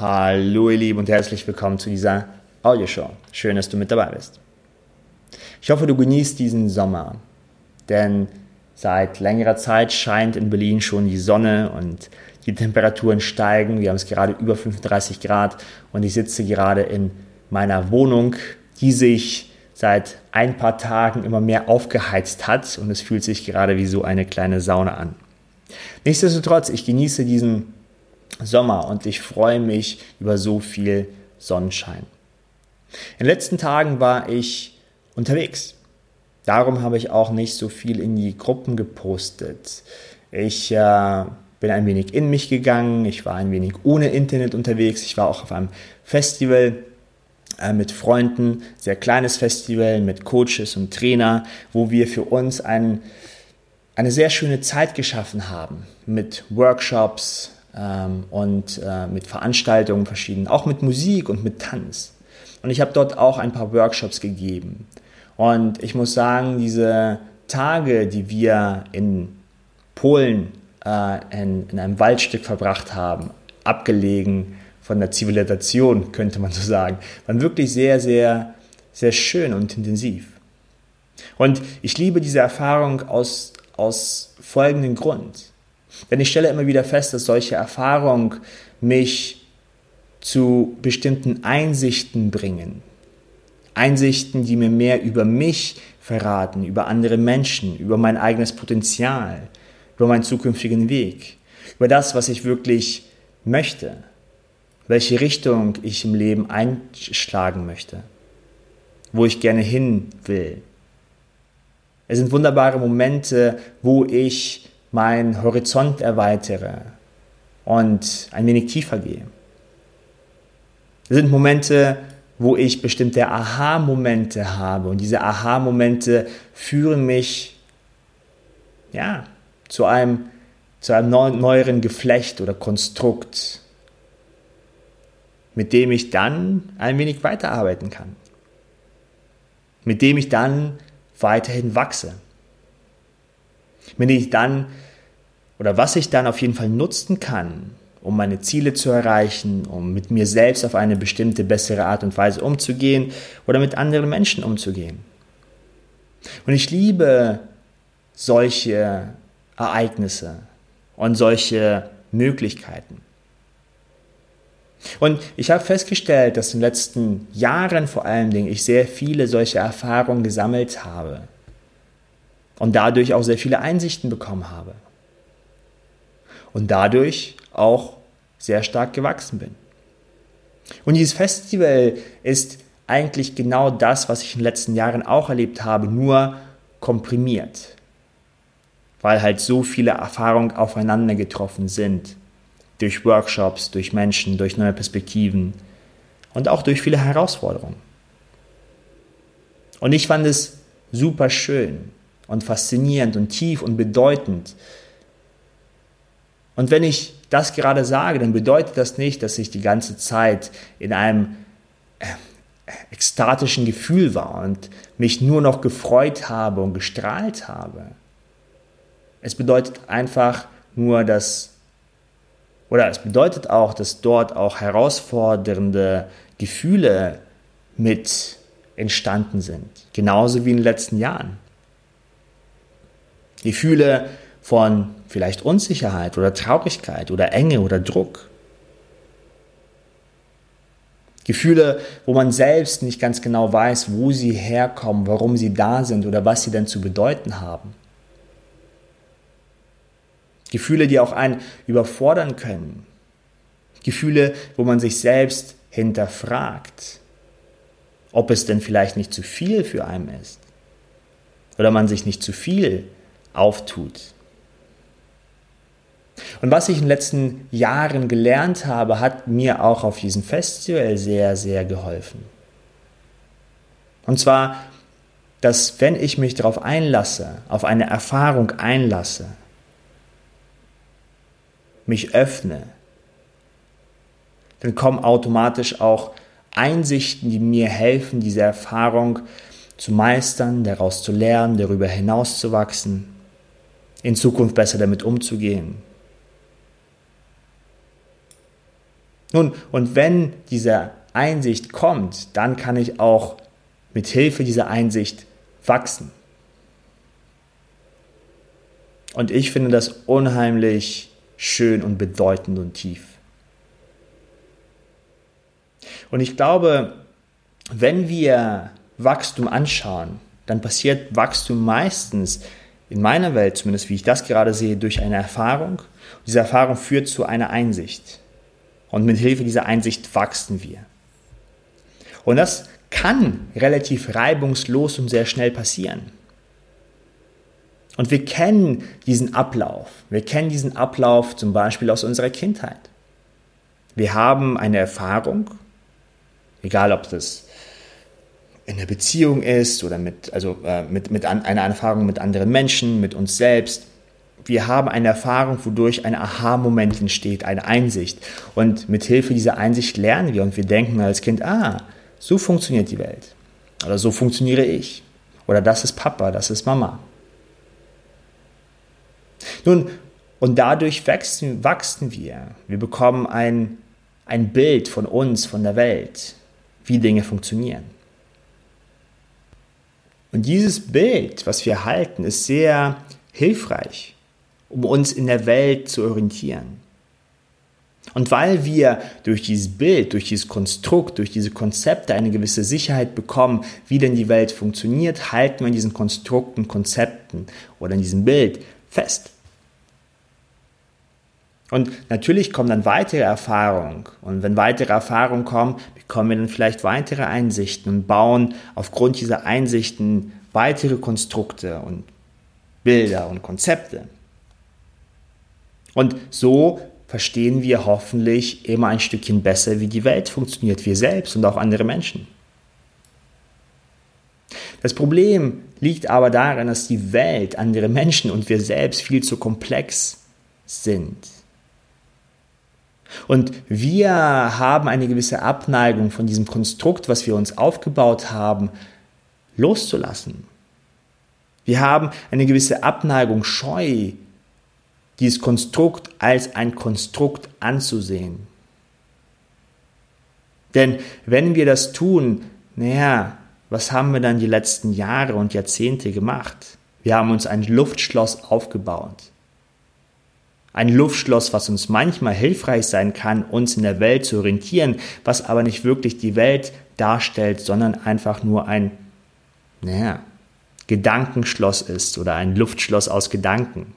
Hallo ihr Lieben und herzlich willkommen zu dieser Audioshow. Schön, dass du mit dabei bist. Ich hoffe, du genießt diesen Sommer, denn seit längerer Zeit scheint in Berlin schon die Sonne und die Temperaturen steigen. Wir haben es gerade über 35 Grad und ich sitze gerade in meiner Wohnung, die sich seit ein paar Tagen immer mehr aufgeheizt hat und es fühlt sich gerade wie so eine kleine Sauna an. Nichtsdestotrotz, ich genieße diesen Sommer und ich freue mich über so viel Sonnenschein. In den letzten Tagen war ich unterwegs. Darum habe ich auch nicht so viel in die Gruppen gepostet. Ich äh, bin ein wenig in mich gegangen, ich war ein wenig ohne Internet unterwegs, ich war auch auf einem Festival äh, mit Freunden, sehr kleines Festival mit Coaches und Trainer, wo wir für uns ein, eine sehr schöne Zeit geschaffen haben mit Workshops, ähm, und äh, mit Veranstaltungen verschieden, auch mit Musik und mit Tanz. Und ich habe dort auch ein paar Workshops gegeben. Und ich muss sagen, diese Tage, die wir in Polen äh, in, in einem Waldstück verbracht haben, abgelegen von der Zivilisation, könnte man so sagen, waren wirklich sehr, sehr, sehr schön und intensiv. Und ich liebe diese Erfahrung aus, aus folgendem Grund. Denn ich stelle immer wieder fest, dass solche Erfahrungen mich zu bestimmten Einsichten bringen. Einsichten, die mir mehr über mich verraten, über andere Menschen, über mein eigenes Potenzial, über meinen zukünftigen Weg, über das, was ich wirklich möchte, welche Richtung ich im Leben einschlagen möchte, wo ich gerne hin will. Es sind wunderbare Momente, wo ich meinen Horizont erweitere und ein wenig tiefer gehe. Das sind Momente, wo ich bestimmte Aha-Momente habe und diese Aha-Momente führen mich ja, zu einem, zu einem neueren Geflecht oder Konstrukt, mit dem ich dann ein wenig weiterarbeiten kann, mit dem ich dann weiterhin wachse mit dem ich dann oder was ich dann auf jeden Fall nutzen kann, um meine Ziele zu erreichen, um mit mir selbst auf eine bestimmte bessere Art und Weise umzugehen oder mit anderen Menschen umzugehen. Und ich liebe solche Ereignisse und solche Möglichkeiten. Und ich habe festgestellt, dass in den letzten Jahren vor allen Dingen ich sehr viele solche Erfahrungen gesammelt habe und dadurch auch sehr viele Einsichten bekommen habe. Und dadurch auch sehr stark gewachsen bin. Und dieses Festival ist eigentlich genau das, was ich in den letzten Jahren auch erlebt habe, nur komprimiert. Weil halt so viele Erfahrungen aufeinander getroffen sind. Durch Workshops, durch Menschen, durch neue Perspektiven und auch durch viele Herausforderungen. Und ich fand es super schön, und faszinierend und tief und bedeutend. Und wenn ich das gerade sage, dann bedeutet das nicht, dass ich die ganze Zeit in einem äh, ekstatischen Gefühl war und mich nur noch gefreut habe und gestrahlt habe. Es bedeutet einfach nur, dass, oder es bedeutet auch, dass dort auch herausfordernde Gefühle mit entstanden sind. Genauso wie in den letzten Jahren. Gefühle von vielleicht Unsicherheit oder Traurigkeit oder Enge oder Druck. Gefühle, wo man selbst nicht ganz genau weiß, wo sie herkommen, warum sie da sind oder was sie denn zu bedeuten haben. Gefühle, die auch einen überfordern können. Gefühle, wo man sich selbst hinterfragt, ob es denn vielleicht nicht zu viel für einen ist. Oder man sich nicht zu viel auftut. Und was ich in den letzten Jahren gelernt habe, hat mir auch auf diesem Festival sehr, sehr geholfen. Und zwar, dass wenn ich mich darauf einlasse, auf eine Erfahrung einlasse, mich öffne, dann kommen automatisch auch Einsichten, die mir helfen, diese Erfahrung zu meistern, daraus zu lernen, darüber hinaus zu wachsen in Zukunft besser damit umzugehen. Nun, und wenn diese Einsicht kommt, dann kann ich auch mit Hilfe dieser Einsicht wachsen. Und ich finde das unheimlich schön und bedeutend und tief. Und ich glaube, wenn wir Wachstum anschauen, dann passiert Wachstum meistens in meiner Welt, zumindest wie ich das gerade sehe, durch eine Erfahrung. Und diese Erfahrung führt zu einer Einsicht. Und mit Hilfe dieser Einsicht wachsen wir. Und das kann relativ reibungslos und sehr schnell passieren. Und wir kennen diesen Ablauf. Wir kennen diesen Ablauf zum Beispiel aus unserer Kindheit. Wir haben eine Erfahrung, egal ob das in der Beziehung ist oder mit, also, äh, mit, mit an, einer Erfahrung mit anderen Menschen, mit uns selbst. Wir haben eine Erfahrung, wodurch ein Aha-Moment entsteht, eine Einsicht. Und mit Hilfe dieser Einsicht lernen wir und wir denken als Kind, ah, so funktioniert die Welt. Oder so funktioniere ich. Oder das ist Papa, das ist Mama. Nun, und dadurch wachsen, wachsen wir. Wir bekommen ein, ein Bild von uns, von der Welt, wie Dinge funktionieren. Und dieses Bild, was wir halten, ist sehr hilfreich, um uns in der Welt zu orientieren. Und weil wir durch dieses Bild, durch dieses Konstrukt, durch diese Konzepte eine gewisse Sicherheit bekommen, wie denn die Welt funktioniert, halten wir in diesen Konstrukten, Konzepten oder in diesem Bild fest. Und natürlich kommen dann weitere Erfahrungen. Und wenn weitere Erfahrungen kommen, bekommen wir dann vielleicht weitere Einsichten und bauen aufgrund dieser Einsichten weitere Konstrukte und Bilder und Konzepte. Und so verstehen wir hoffentlich immer ein Stückchen besser, wie die Welt funktioniert, wir selbst und auch andere Menschen. Das Problem liegt aber darin, dass die Welt, andere Menschen und wir selbst viel zu komplex sind. Und wir haben eine gewisse Abneigung von diesem Konstrukt, was wir uns aufgebaut haben, loszulassen. Wir haben eine gewisse Abneigung, Scheu, dieses Konstrukt als ein Konstrukt anzusehen. Denn wenn wir das tun, naja, was haben wir dann die letzten Jahre und Jahrzehnte gemacht? Wir haben uns ein Luftschloss aufgebaut. Ein Luftschloss, was uns manchmal hilfreich sein kann, uns in der Welt zu orientieren, was aber nicht wirklich die Welt darstellt, sondern einfach nur ein, naja, Gedankenschloss ist oder ein Luftschloss aus Gedanken.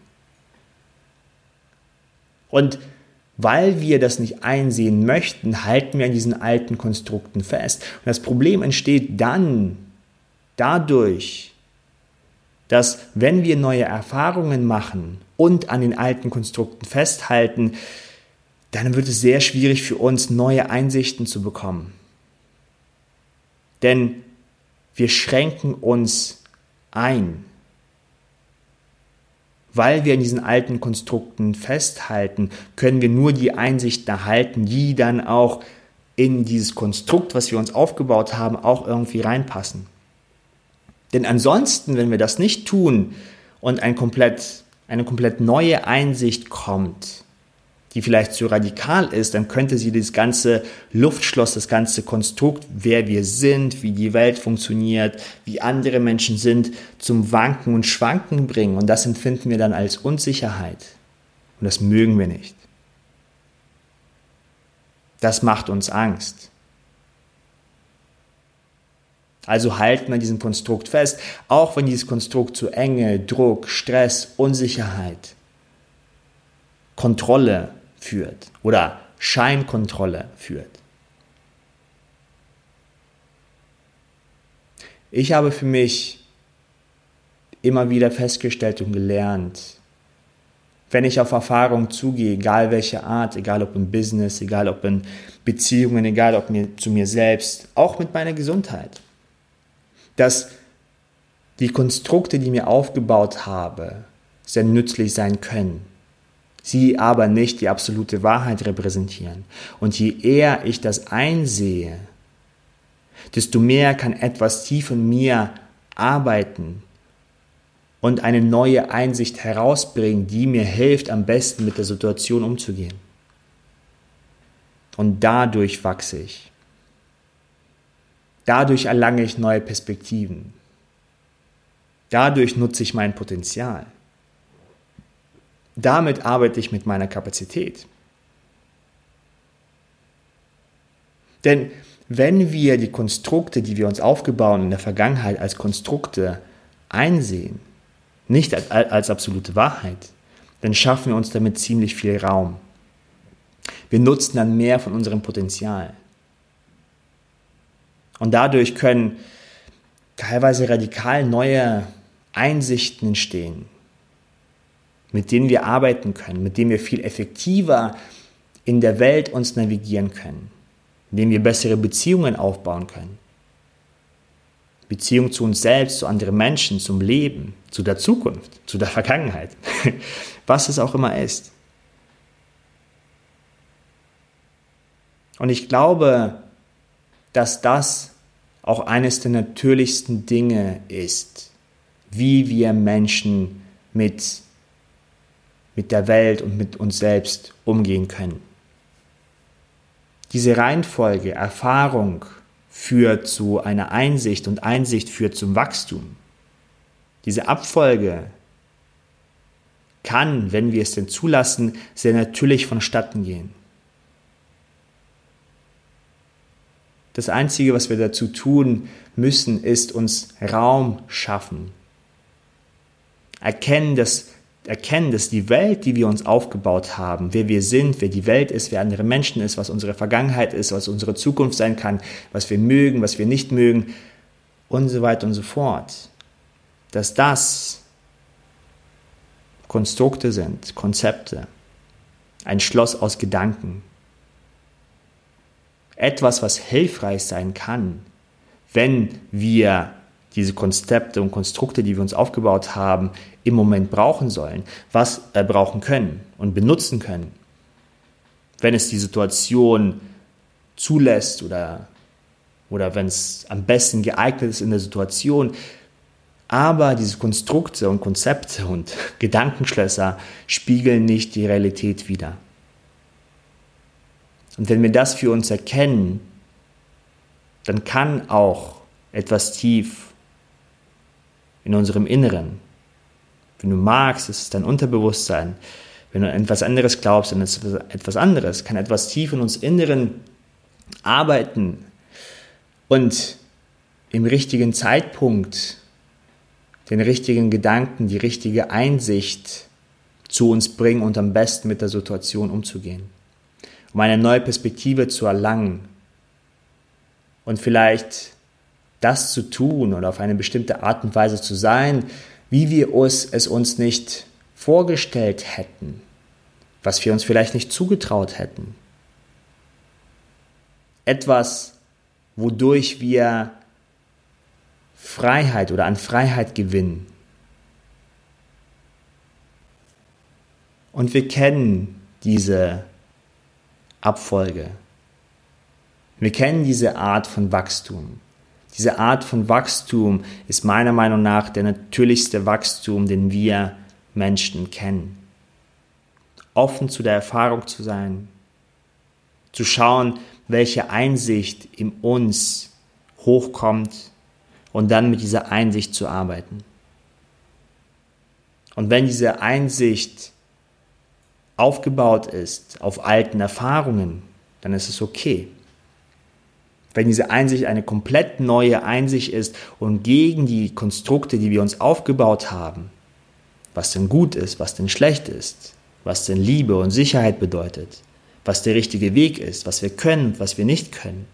Und weil wir das nicht einsehen möchten, halten wir an diesen alten Konstrukten fest. Und das Problem entsteht dann dadurch, dass wenn wir neue Erfahrungen machen und an den alten Konstrukten festhalten, dann wird es sehr schwierig für uns, neue Einsichten zu bekommen. Denn wir schränken uns ein. Weil wir in diesen alten Konstrukten festhalten, können wir nur die Einsichten erhalten, die dann auch in dieses Konstrukt, was wir uns aufgebaut haben, auch irgendwie reinpassen. Denn ansonsten, wenn wir das nicht tun und ein komplett, eine komplett neue Einsicht kommt, die vielleicht zu radikal ist, dann könnte sie das ganze Luftschloss, das ganze Konstrukt, wer wir sind, wie die Welt funktioniert, wie andere Menschen sind, zum Wanken und Schwanken bringen. Und das empfinden wir dann als Unsicherheit. Und das mögen wir nicht. Das macht uns Angst. Also halten wir diesem Konstrukt fest, auch wenn dieses Konstrukt zu Enge, Druck, Stress, Unsicherheit, Kontrolle führt oder Scheinkontrolle führt. Ich habe für mich immer wieder festgestellt und gelernt, wenn ich auf Erfahrung zugehe, egal welche Art, egal ob im Business, egal ob in Beziehungen, egal ob mir, zu mir selbst, auch mit meiner Gesundheit, dass die Konstrukte, die mir aufgebaut habe, sehr nützlich sein können. Sie aber nicht die absolute Wahrheit repräsentieren. Und je eher ich das einsehe, desto mehr kann etwas tief in mir arbeiten und eine neue Einsicht herausbringen, die mir hilft, am besten mit der Situation umzugehen. Und dadurch wachse ich. Dadurch erlange ich neue Perspektiven. Dadurch nutze ich mein Potenzial. Damit arbeite ich mit meiner Kapazität. Denn wenn wir die Konstrukte, die wir uns aufgebaut in der Vergangenheit als Konstrukte einsehen, nicht als, als absolute Wahrheit, dann schaffen wir uns damit ziemlich viel Raum. Wir nutzen dann mehr von unserem Potenzial. Und dadurch können teilweise radikal neue Einsichten entstehen, mit denen wir arbeiten können, mit denen wir viel effektiver in der Welt uns navigieren können, indem wir bessere Beziehungen aufbauen können. Beziehung zu uns selbst, zu anderen Menschen, zum Leben, zu der Zukunft, zu der Vergangenheit, was es auch immer ist. Und ich glaube, dass das auch eines der natürlichsten Dinge ist, wie wir Menschen mit, mit der Welt und mit uns selbst umgehen können. Diese Reihenfolge, Erfahrung führt zu einer Einsicht und Einsicht führt zum Wachstum. Diese Abfolge kann, wenn wir es denn zulassen, sehr natürlich vonstatten gehen. Das Einzige, was wir dazu tun müssen, ist uns Raum schaffen. Erkennen, dass, erkennen, dass die Welt, die wir uns aufgebaut haben, wer wir sind, wer die Welt ist, wer andere Menschen ist, was unsere Vergangenheit ist, was unsere Zukunft sein kann, was wir mögen, was wir nicht mögen und so weiter und so fort, dass das Konstrukte sind, Konzepte, ein Schloss aus Gedanken, etwas, was hilfreich sein kann, wenn wir diese Konzepte und Konstrukte, die wir uns aufgebaut haben, im Moment brauchen sollen, was äh, brauchen können und benutzen können. Wenn es die Situation zulässt oder, oder wenn es am besten geeignet ist in der Situation. Aber diese Konstrukte und Konzepte und Gedankenschlösser spiegeln nicht die Realität wider. Und wenn wir das für uns erkennen, dann kann auch etwas tief in unserem Inneren, wenn du magst, ist es dein Unterbewusstsein, wenn du etwas anderes glaubst, dann ist es etwas anderes, kann etwas tief in uns Inneren arbeiten und im richtigen Zeitpunkt den richtigen Gedanken, die richtige Einsicht zu uns bringen und am besten mit der Situation umzugehen. Um eine neue Perspektive zu erlangen. Und vielleicht das zu tun oder auf eine bestimmte Art und Weise zu sein, wie wir es uns nicht vorgestellt hätten, was wir uns vielleicht nicht zugetraut hätten. Etwas, wodurch wir Freiheit oder an Freiheit gewinnen. Und wir kennen diese Abfolge. Wir kennen diese Art von Wachstum. Diese Art von Wachstum ist meiner Meinung nach der natürlichste Wachstum, den wir Menschen kennen. Offen zu der Erfahrung zu sein, zu schauen, welche Einsicht in uns hochkommt und dann mit dieser Einsicht zu arbeiten. Und wenn diese Einsicht aufgebaut ist auf alten Erfahrungen, dann ist es okay. Wenn diese Einsicht eine komplett neue Einsicht ist und gegen die Konstrukte, die wir uns aufgebaut haben, was denn gut ist, was denn schlecht ist, was denn Liebe und Sicherheit bedeutet, was der richtige Weg ist, was wir können was wir nicht können.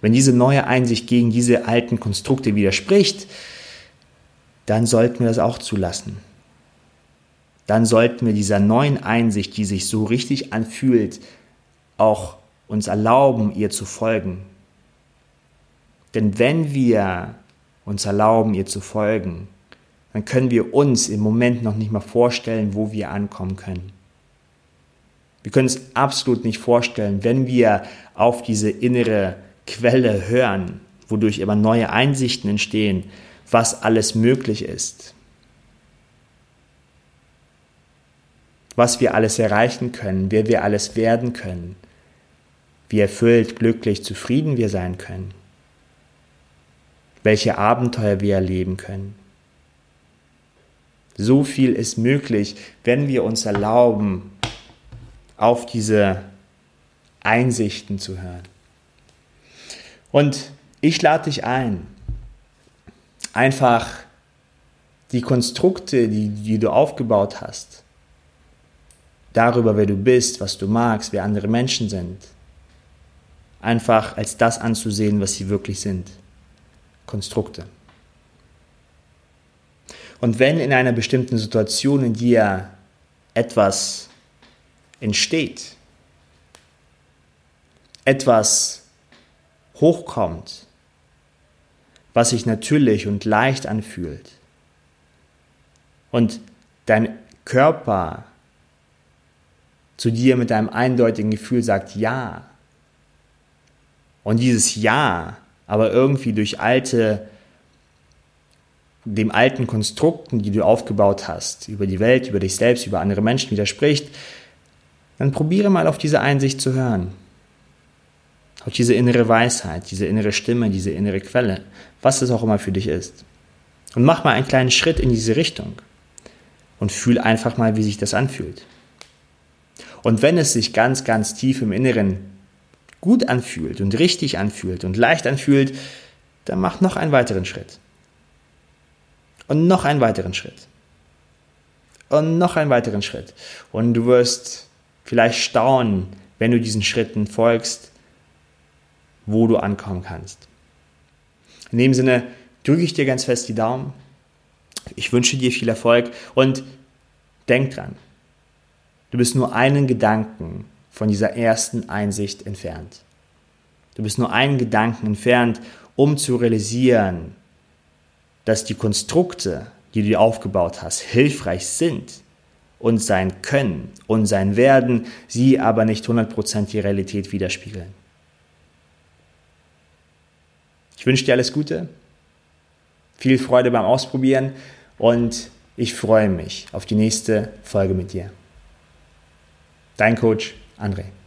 Wenn diese neue Einsicht gegen diese alten Konstrukte widerspricht, dann sollten wir das auch zulassen dann sollten wir dieser neuen Einsicht, die sich so richtig anfühlt, auch uns erlauben, ihr zu folgen. Denn wenn wir uns erlauben, ihr zu folgen, dann können wir uns im Moment noch nicht mal vorstellen, wo wir ankommen können. Wir können es absolut nicht vorstellen, wenn wir auf diese innere Quelle hören, wodurch immer neue Einsichten entstehen, was alles möglich ist. was wir alles erreichen können, wer wir alles werden können, wie erfüllt, glücklich, zufrieden wir sein können, welche Abenteuer wir erleben können. So viel ist möglich, wenn wir uns erlauben, auf diese Einsichten zu hören. Und ich lade dich ein, einfach die Konstrukte, die, die du aufgebaut hast, darüber, wer du bist, was du magst, wer andere Menschen sind, einfach als das anzusehen, was sie wirklich sind. Konstrukte. Und wenn in einer bestimmten Situation in dir etwas entsteht, etwas hochkommt, was sich natürlich und leicht anfühlt, und dein Körper zu dir mit einem eindeutigen Gefühl sagt Ja, und dieses Ja aber irgendwie durch alte, dem alten Konstrukten, die du aufgebaut hast, über die Welt, über dich selbst, über andere Menschen widerspricht, dann probiere mal auf diese Einsicht zu hören. Auf diese innere Weisheit, diese innere Stimme, diese innere Quelle, was es auch immer für dich ist. Und mach mal einen kleinen Schritt in diese Richtung und fühl einfach mal, wie sich das anfühlt. Und wenn es sich ganz, ganz tief im Inneren gut anfühlt und richtig anfühlt und leicht anfühlt, dann mach noch einen weiteren Schritt. Und noch einen weiteren Schritt. Und noch einen weiteren Schritt. Und du wirst vielleicht staunen, wenn du diesen Schritten folgst, wo du ankommen kannst. In dem Sinne drücke ich dir ganz fest die Daumen. Ich wünsche dir viel Erfolg und denk dran, du bist nur einen Gedanken von dieser ersten Einsicht entfernt. Du bist nur einen Gedanken entfernt, um zu realisieren, dass die Konstrukte, die du dir aufgebaut hast, hilfreich sind und sein können und sein werden, sie aber nicht 100% die Realität widerspiegeln. Ich wünsche dir alles Gute, viel Freude beim Ausprobieren und ich freue mich auf die nächste Folge mit dir. Dein Coach André.